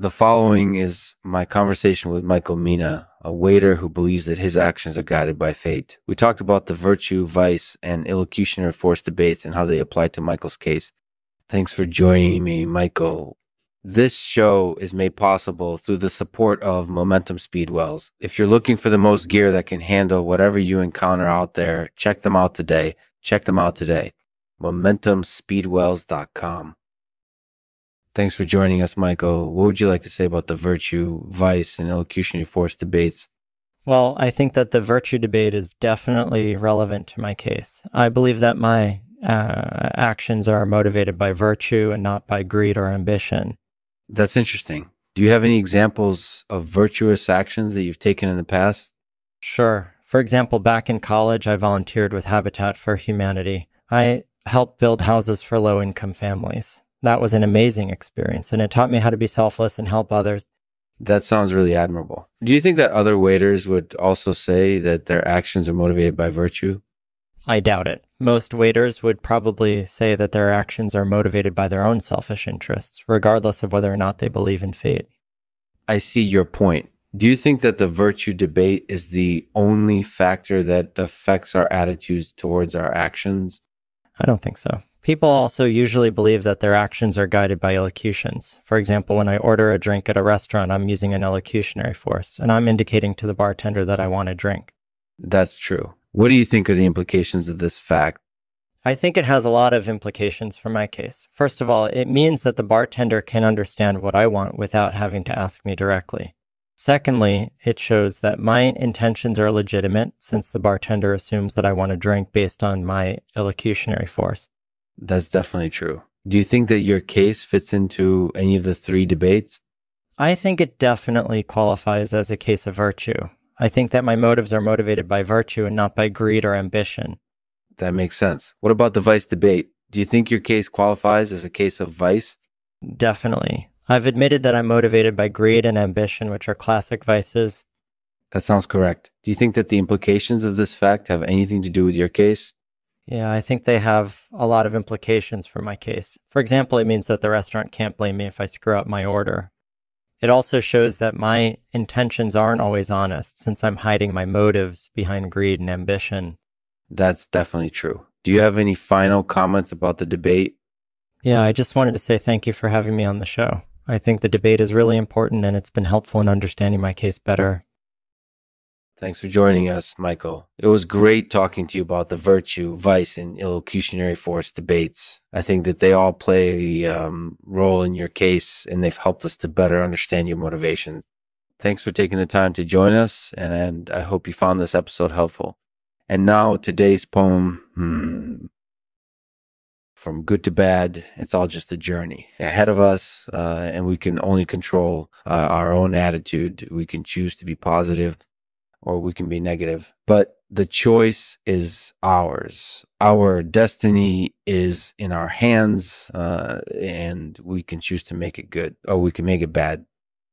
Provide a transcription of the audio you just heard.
The following is my conversation with Michael Mina, a waiter who believes that his actions are guided by fate. We talked about the virtue, vice, and illocutionary force debates and how they apply to Michael's case. Thanks for joining me, Michael. This show is made possible through the support of Momentum Speedwells. If you're looking for the most gear that can handle whatever you encounter out there, check them out today. Check them out today. MomentumSpeedwells.com. Thanks for joining us, Michael. What would you like to say about the virtue, vice, and illocutionary force debates? Well, I think that the virtue debate is definitely relevant to my case. I believe that my uh, actions are motivated by virtue and not by greed or ambition. That's interesting. Do you have any examples of virtuous actions that you've taken in the past? Sure. For example, back in college, I volunteered with Habitat for Humanity. I helped build houses for low income families that was an amazing experience and it taught me how to be selfless and help others. That sounds really admirable. Do you think that other waiters would also say that their actions are motivated by virtue? I doubt it. Most waiters would probably say that their actions are motivated by their own selfish interests, regardless of whether or not they believe in fate. I see your point. Do you think that the virtue debate is the only factor that affects our attitudes towards our actions? I don't think so. People also usually believe that their actions are guided by illocutions. For example, when I order a drink at a restaurant, I'm using an illocutionary force, and I'm indicating to the bartender that I want a drink. That's true. What do you think are the implications of this fact? I think it has a lot of implications for my case. First of all, it means that the bartender can understand what I want without having to ask me directly. Secondly, it shows that my intentions are legitimate since the bartender assumes that I want a drink based on my illocutionary force. That's definitely true. Do you think that your case fits into any of the three debates? I think it definitely qualifies as a case of virtue. I think that my motives are motivated by virtue and not by greed or ambition. That makes sense. What about the vice debate? Do you think your case qualifies as a case of vice? Definitely. I've admitted that I'm motivated by greed and ambition, which are classic vices. That sounds correct. Do you think that the implications of this fact have anything to do with your case? Yeah, I think they have a lot of implications for my case. For example, it means that the restaurant can't blame me if I screw up my order. It also shows that my intentions aren't always honest since I'm hiding my motives behind greed and ambition. That's definitely true. Do you have any final comments about the debate? Yeah, I just wanted to say thank you for having me on the show. I think the debate is really important and it's been helpful in understanding my case better. Thanks for joining us, Michael. It was great talking to you about the virtue, vice, and illocutionary force debates. I think that they all play a um, role in your case and they've helped us to better understand your motivations. Thanks for taking the time to join us, and, I hope you found this episode helpful. And now today's poem, hmm, from good to bad, it's all just a journey ahead of us, uh, and we can only control uh, our own attitude. We can choose to be positive or we can be negative. But the choice is ours. Our destiny is in our hands, uh, and we can choose to make it good or we can make it bad.